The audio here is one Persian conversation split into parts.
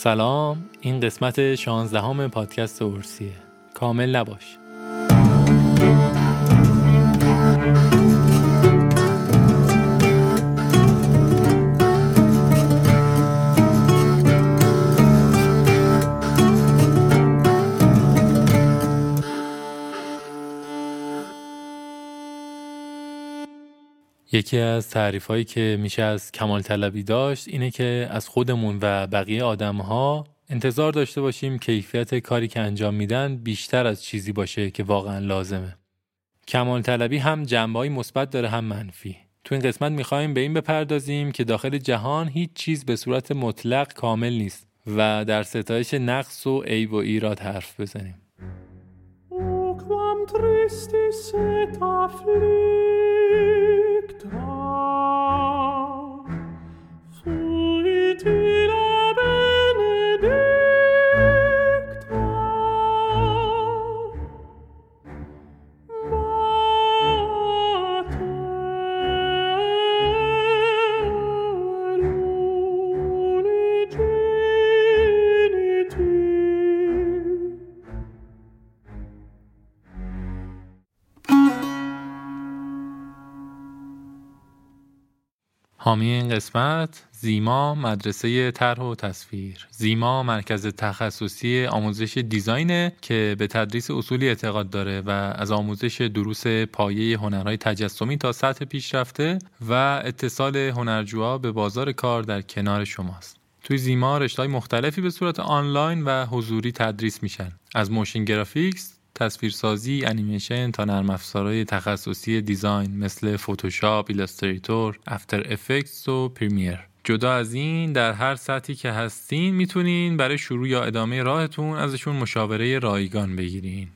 سلام این قسمت 16 همه پادکست اورسیه. کامل نباش. یکی از تعریف هایی که میشه از کمال طلبی داشت اینه که از خودمون و بقیه آدم ها انتظار داشته باشیم کیفیت کاری که انجام میدن بیشتر از چیزی باشه که واقعا لازمه. کمال طلبی هم جنبه مثبت داره هم منفی. تو این قسمت می‌خوایم به این بپردازیم که داخل جهان هیچ چیز به صورت مطلق کامل نیست و در ستایش نقص و عیب و ایراد حرف بزنیم. O victoire fuit حامی این قسمت زیما مدرسه طرح و تصویر. زیما مرکز تخصصی آموزش design ه که به تدریس اصولی اعتقاد داره و از آموزش دروس پایه هنرهای تجسمی تا سطح پیشرفته و اتصال هنرجوها به بازار کار در کنار شماست. توی زیما رشته‌های مختلفی به صورت آنلاین و حضوری تدریس میشن. از motion graphics تصویرسازی، انیمیشن تا نرم افزارهای تخصصی design مثل Photoshop، Illustrator، After Effects و Premiere. جدا از این در هر سطحی که هستین می‌تونین برای شروع یا ادامه راهتون ازشون مشاوره رایگان بگیرین.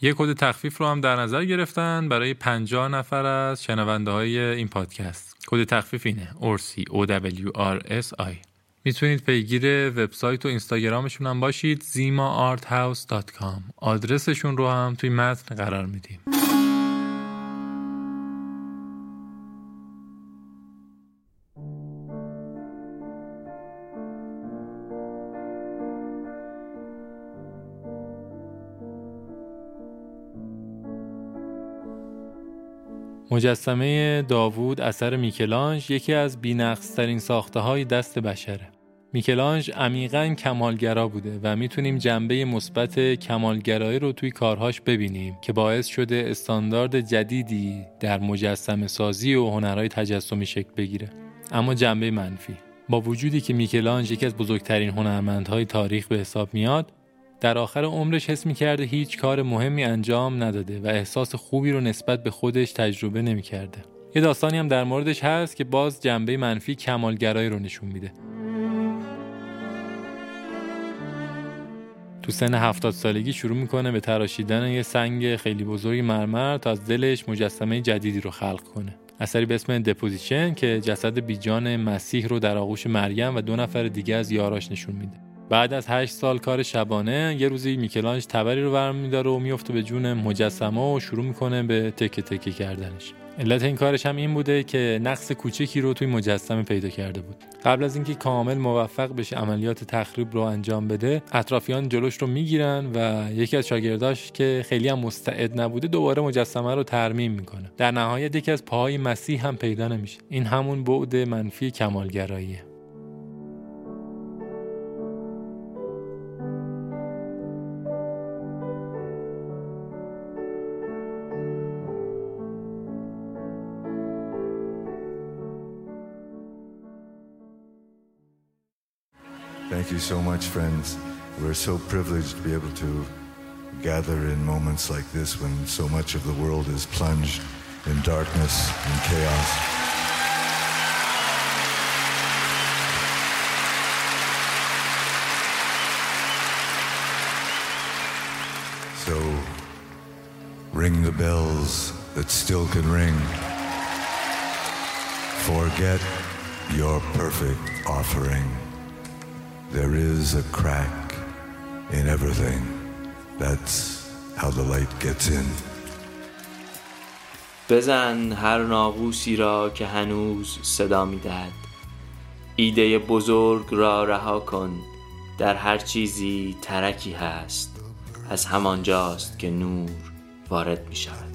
یک کد تخفیف رو هم در نظر گرفتن برای 50 نفر از شنونده های این پادکست. کد تخفیف اینه اورسی O W R S I. می‌تونید پیگیر وبسایت و اینستاگرامشون هم باشید zimaarthouse.com آدرسشون رو هم توی متن قرار میدیم. مجسمه داوود اثر میکلانج یکی از بینقصترین ساخته های دست بشره. میکلانج عمیقا کمالگرا بوده و می‌تونیم جنبه مثبت کمالگرایی رو توی کارهاش ببینیم که باعث شده استاندارد جدیدی در مجسمه سازی و هنرهای تجسمی شکل بگیره. اما جنبه منفی با وجودی که میکلانج یکی از بزرگترین هنرمندهای تاریخ به حساب میاد در آخر عمرش حس می‌کرده هیچ کار مهمی انجام نداده و احساس خوبی رو نسبت به خودش تجربه نمی‌کرده. یه داستانی هم در موردش هست که باز جنبه منفی کمالگرایی رو نشون میده. تو سن هفتاد سالگی شروع می‌کنه به تراشیدن یه سنگ خیلی بزرگ مرمر تا از دلش مجسمه جدیدی رو خلق کنه. اثری به اسم دپوزیشن که جسد بیجان مسیح رو در آغوش مریم و دو نفر دیگه از یاراش نشون میده بعد از هشت سال کار شبانه یه روزی میکلانج تبری رو برمیداره و میفته به جون مجسمه و شروع می‌کنه به تکه تکه کردنش. علت این کارش هم این بوده که نقص کوچکی رو توی مجسمه پیدا کرده بود. قبل از اینکه کامل موفق بشه عملیات تخریب رو انجام بده اطرافیان جلوش رو می‌گیرن و یکی از شاگرداش که خیلی هم مستعد نبوده دوباره مجسمه رو ترمیم می‌کنه. در نهایت یکی از پاهای مسیح هم پیدا نمیشه. این همون بعد منفی کمالگراییه. So much, friends. We're so privileged to be able to gather in moments like this when so much of the world is plunged in darkness and chaos. So, ring the bells that still can ring. Forget your perfect offering. There is a crack in everything. That's how the light gets in. بزن هر ناقوسی را که هنوز صدا می‌دهد. ایده بزرگ را رها کن. در هر چیزی ترکی هست. از همانجاست که نور وارد می شود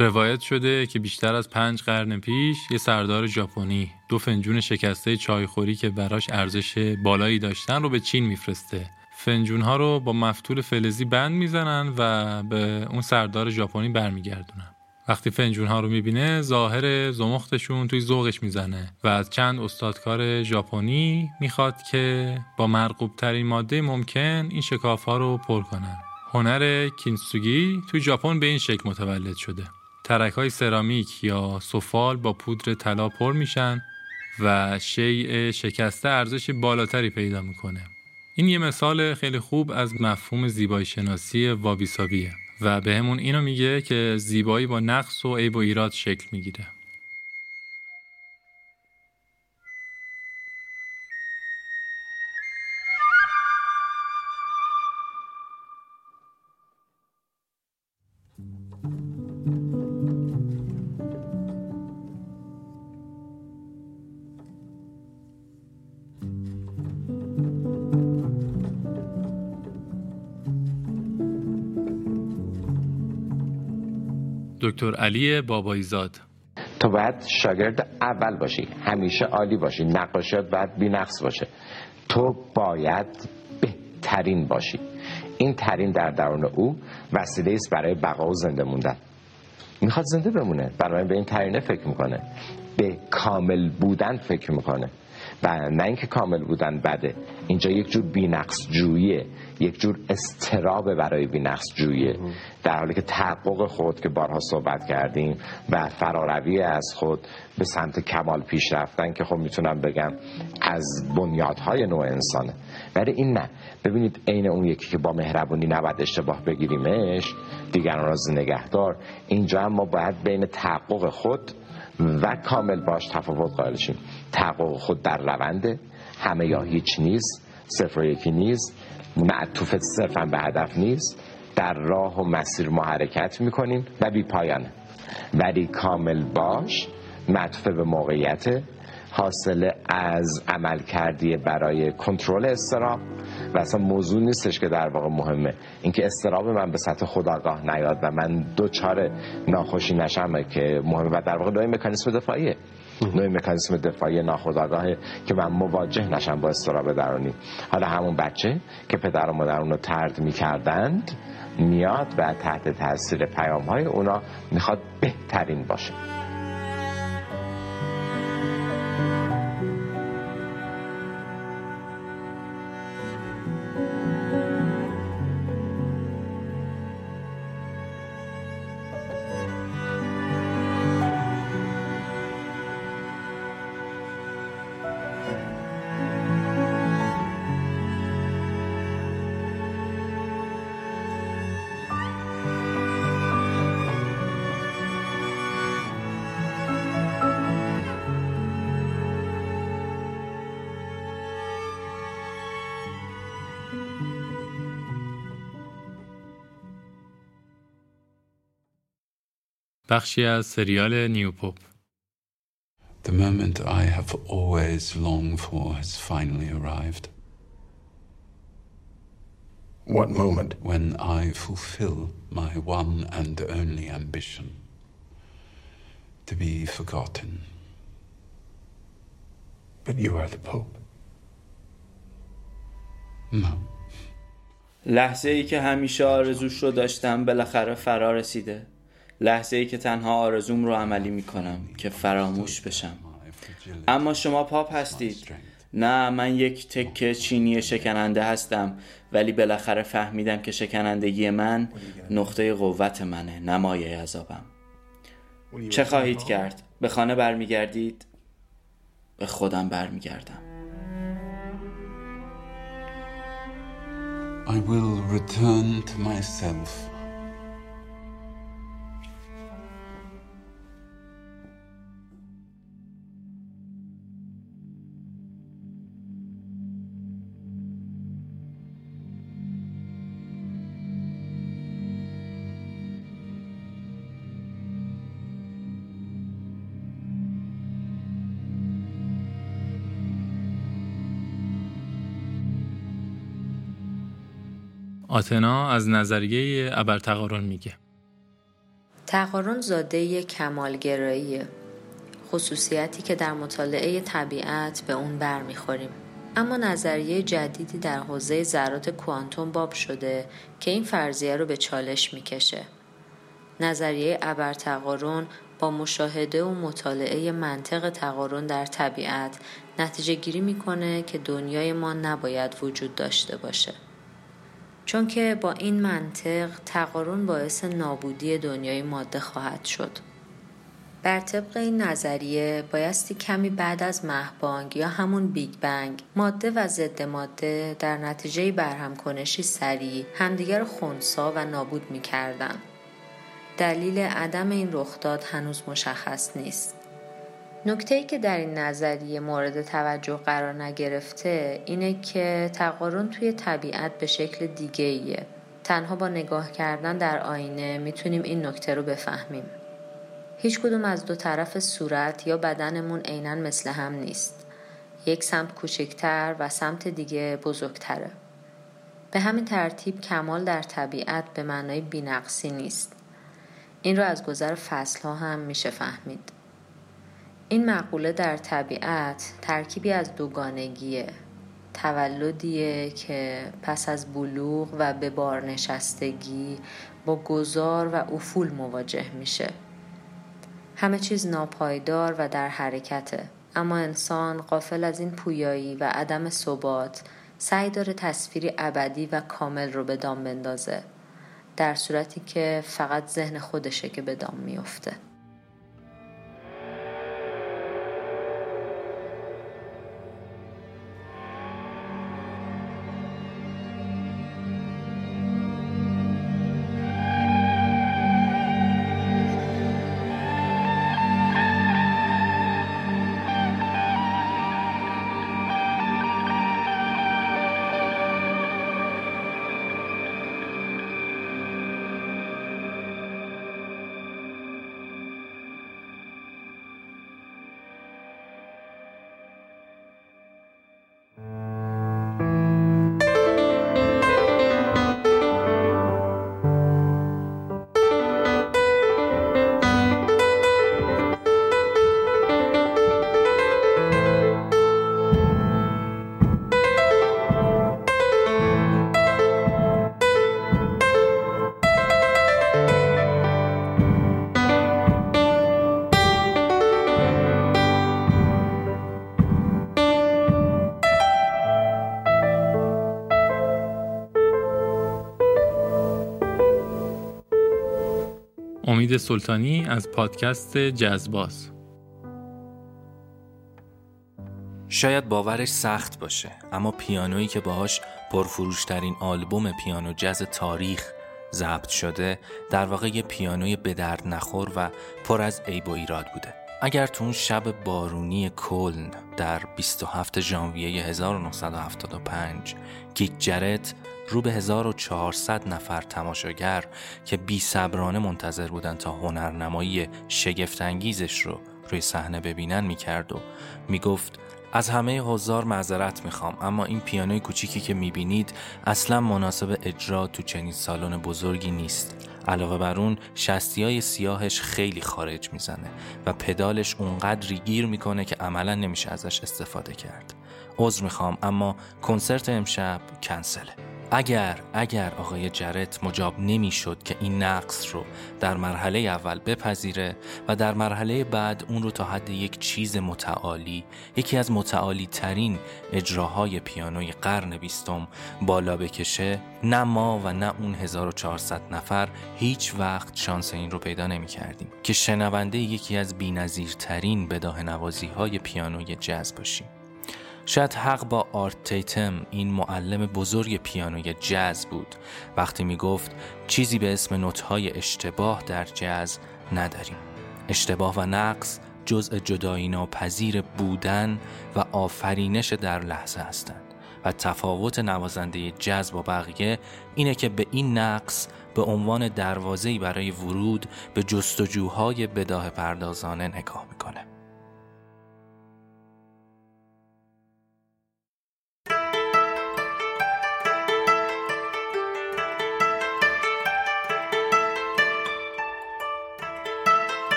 روایت شده که بیشتر از پنج قرن پیش یه سردار ژاپنی دو فنجون شکسته چایخوری که براش ارزش بالایی داشتن رو به چین میفرسته. فنجون ها رو با مفتول فلزی بند می‌زنن و به اون سردار ژاپنی برمیگردونن. وقتی فنجون ها رو می‌بینه ظاهر زمختشون توی ذوقش می‌زنه و از چند استادکار ژاپنی می‌خواد که با مرغوب ترین ماده ممکن این شکاف ها رو پر کنن. هنر کینسوگی توی ژاپن به این شکل متولد شده. ترک های سرامیک یا سفال با پودر طلا پر میشن و شیء شکسته ارزش بالاتری پیدا می‌کنه. این یه مثال خیلی خوب از مفهوم زیبایی شناسی وابیسابیه و به همون اینو میگه که زیبایی با نقص و عیب و ایراد شکل می‌گیره. دکتر علی بابایزاد. تو باید شاگرد اول باشی. همیشه عالی باشی. نقاشیات باید بی نقص باشه. تو باید بهترین باشی. این ترین در درون او وسیله است برای بقا و زنده موندن. می‌خواد زنده بمونه. برای به این ترینه فکر می‌کنه. به کامل بودن فکر می‌کنه. و نه اینکه کامل بودن بده. اینجا یک جور بینقص جوییه یک جور استراب برای بینقص جوییه در حالی که تحقق خود که بارها صحبت کردیم و فراروی از خود به سمت کمال پیش رفتن که خب می‌تونم بگم از بنیادهای نوع انسانه. ولی این نه. ببینید عین اون یکی که با مهربونی نباید اشتباه بگیریمش دیگران را نگهدار اینجا هم ما باید بین تحقق خود و کامل باش تفاوت قائل شیم. تحقق خود در رونده همه یا هیچ نیست. صفر و یکی نیست. معطوف صرفا به هدف نیست. در راه و مسیر ما حرکت می‌کنیم و بی پایانه. ولی کامل باش معطوف به موقعیت حاصل از عمل کردی برای کنترل استراب و اصلا موضوع نیستش که در واقع مهمه. اینکه استراب من به سطح خداگاه نیاد و من دوچار ناخوشی نشم که مهمه و در واقع نوع مکانیسم دفاعیه. نوع مکانیسم دفاعی ناخودآگاهه که من مواجه نشم با استراب درونی. حالا همون بچه که پدر و مادر اونو ترد می‌کردند میاد و تحت تاثیر پیام های اونا می‌خواد بهترین باشه. بخشی از سریال نیوپوپ The moment I have always longed for has finally arrived. What moment? When I fulfill my one and only ambition to be forgotten. But you are the Pope. No. لحظه ای که همیشه آرزوش رو داشتم بالاخره فرا رسیده لحظه ای که تنها آرزوم رو عملی می‌کنم که فراموش بشم اما شما پاپ هستید نه من یک تکه چینی شکننده هستم ولی بالاخره فهمیدم که شکنندگی من نقطه قوت منه نمایه عذابم چه خواهید کرد؟ به خانه برمیگردید؟ به خودم برمیگردم I will return to myself. آتنا از نظریه ابرتقارن میگه. تقارن زاده کمالگراییه. خصوصیتی که در مطالعه طبیعت به اون برمیخوریم. اما نظریه جدیدی در حوزه ذرات کوانتوم باب شده که این فرضیه رو به چالش می‌کشه. نظریه ابرتقارن با مشاهده و مطالعه منطق تقارن در طبیعت نتیجه گیری می‌کنه که دنیای ما نباید وجود داشته باشه. چون که با این منطق تقارن باعث نابودی دنیای ماده خواهد شد. بر طبق این نظریه بایستی کمی بعد از مهبانگ یا همون بیگ بنگ ماده و ضد ماده در نتیجه برهم کنشی سریع همدیگر خونسا و نابود می کردن. دلیل عدم این رخداد هنوز مشخص نیست. نکته که در این نظریه مورد توجه قرار نگرفته اینه که تقارن توی طبیعت به شکل دیگه ایه. تنها با نگاه کردن در آینه می‌تونیم این نکته رو بفهمیم. هیچ کدوم از دو طرف صورت یا بدنمون عینا مثل هم نیست. یک سمت کوچکتر و سمت دیگه بزرگتره. به همین ترتیب کمال در طبیعت به معنای بینقصی نیست. این رو از گذر فصل ها هم میشه فهمید. این مقوله در طبیعت ترکیبی از دوگانگیه. تولدیه که پس از بلوغ و به بار نشستگی با گذار و افول مواجه میشه. همه چیز ناپایدار و در حرکته. اما انسان قافل از این پویایی و عدم ثبات سعی داره تصویری ابدی و کامل رو به دام بندازه در صورتی که فقط ذهن خودشه که به دام میفته. امید سلطانی از پادکست جزباز شاید باورش سخت باشه اما پیانویی که باهاش پرفروشترین آلبوم پیانو جز تاریخ ضبط شده در واقع یه پیانوی به درد نخور و پر از عیب و ایراد بوده. اگر تو اون شب بارونی کلن در 27 ژانویه 1975 کیک جرت رو به 1400 نفر تماشاگر که بی صبرانه منتظر بودن تا هنرنمایی شگفتانگیزش رو روی صحنه ببینن می‌کرد و می‌گفت از همه حضار معذرت می‌خوام اما این پیانوی کوچیکی که می‌بینید اصلا مناسب اجرا تو چنین سالن بزرگی نیست. علاوه بر اون شستی های سیاهش خیلی خارج می‌زنه و پدالش اونقدری گیر می‌کنه که عملا نمیشه ازش استفاده کرد. عذر می‌خوام اما کنسرت امشب کنسله. اگر اگر آقای جرت مجاب نمی‌شد که این نقص رو در مرحله اول بپذیره و در مرحله بعد اون رو تا حد یک چیز متعالی یکی از متعالی ترین اجراهای پیانوی قرن بیستم بالا بکشه نه ما و نه اون 1400 نفر هیچ وقت شانس این رو پیدا نمی کردیم که شنونده یکی از بینظیرترین بداه نوازی پیانوی جز باشیم. شاید حق با آرت تیتم این معلم بزرگ پیانوی جز بود. وقتی می گفت چیزی به اسم نوتهای اشتباه در جز نداریم. اشتباه و نقص جزء جدایی ناپذیر بودن و آفرینش در لحظه هستند. و تفاوت نوازنده جز با بقیه اینه که به این نقص به عنوان دروازه‌ای برای ورود به جستجوهای بداه پردازانه نگاه می‌کنه.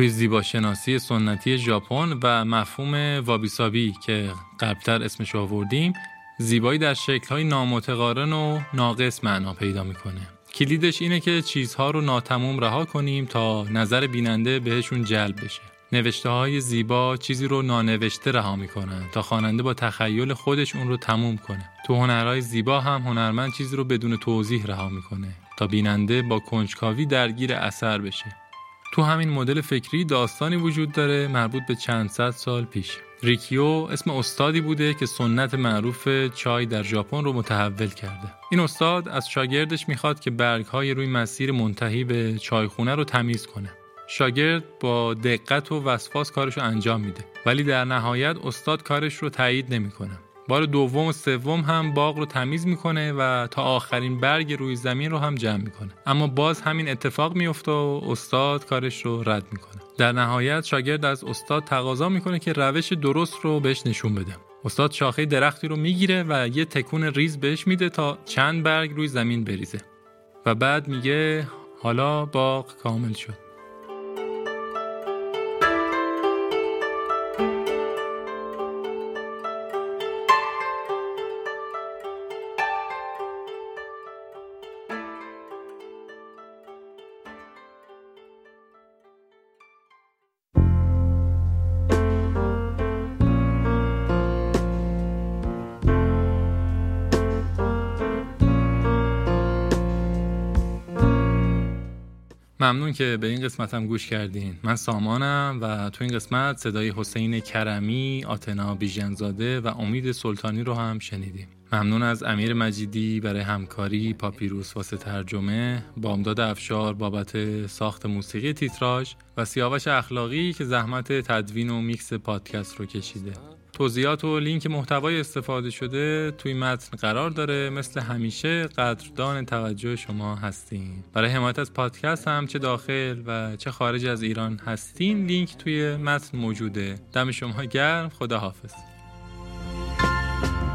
توی زیباشناسی سنتی ژاپن و مفهوم وابیسابی که قبلتر اسمش آوردیم زیبایی در شکل‌های نامتقارن و ناقص معنا پیدا می‌کنه. کلیدش اینه که چیزها رو ناتموم رها کنیم تا نظر بیننده بهشون جلب بشه. نوشته های زیبا چیزی رو نانوشته رها می‌کنن تا خواننده با تخیل خودش اون رو تموم کنه. تو هنرهای زیبا هم هنرمند چیزی رو بدون توضیح رها می‌کنه تا بیننده با کنجکاوی درگیر اثر بشه. تو همین مدل فکری داستانی وجود داره مربوط به چند صد سال پیش. ریکیو اسم استادی بوده که سنت معروف چای در ژاپن رو متحول کرده. این استاد از شاگردش می‌خواد که برگهای روی مسیر منتهی به چایخونه رو تمیز کنه. شاگرد با دقت و وسواس کارش رو انجام میده. ولی در نهایت استاد کارش رو تایید نمی‌کنه. بار دوم و سوم هم باغ رو تمیز می‌کنه و تا آخرین برگ روی زمین رو هم جمع می‌کنه. اما باز همین اتفاق میفته و استاد کارش رو رد می‌کنه. در نهایت شاگرد از استاد تقاضا می‌کنه که روش درست رو بهش نشون بده. استاد شاخه درختی رو می‌گیره و یه تکون ریز بهش میده تا چند برگ روی زمین بریزه. و بعد میگه حالا باغ کامل شد. ممنون که به این قسمت هم گوش کردین. من سامانم و تو این قسمت صدای حسین کرمی، آتنا بیژنزاده و امید سلطانی رو هم شنیدیم. ممنون از امیر مجیدی برای همکاری پاپیروس واسه ترجمه بامداد افشار بابت ساخت موسیقی تیتراژ و سیاوش اخلاقی که زحمت تدوین و میکس پادکست رو کشیده. توضیحات و لینک محتوای استفاده شده توی متن قرار داره مثل همیشه قدردان توجه شما هستیم برای حمایت از پادکست هم چه داخل و چه خارج از ایران هستین لینک توی متن موجوده. دم شما گرم خدا حافظ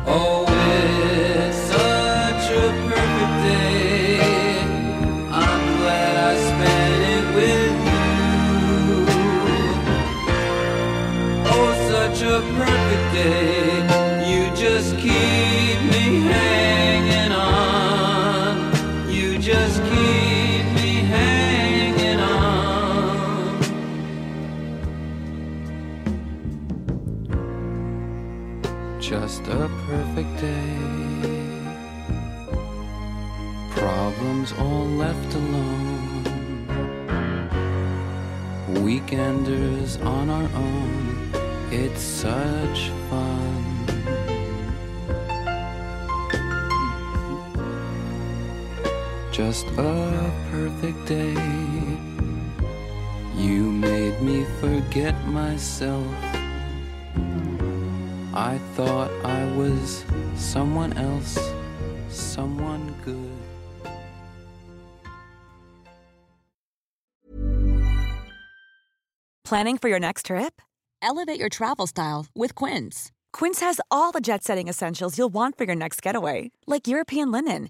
Oh, Just a perfect day. You made me forget myself. I thought I was someone else, someone good. Planning for your next trip? Elevate your travel style with Quince. Quince has all the jet setting essentials you'll want for your next getaway, like European linen,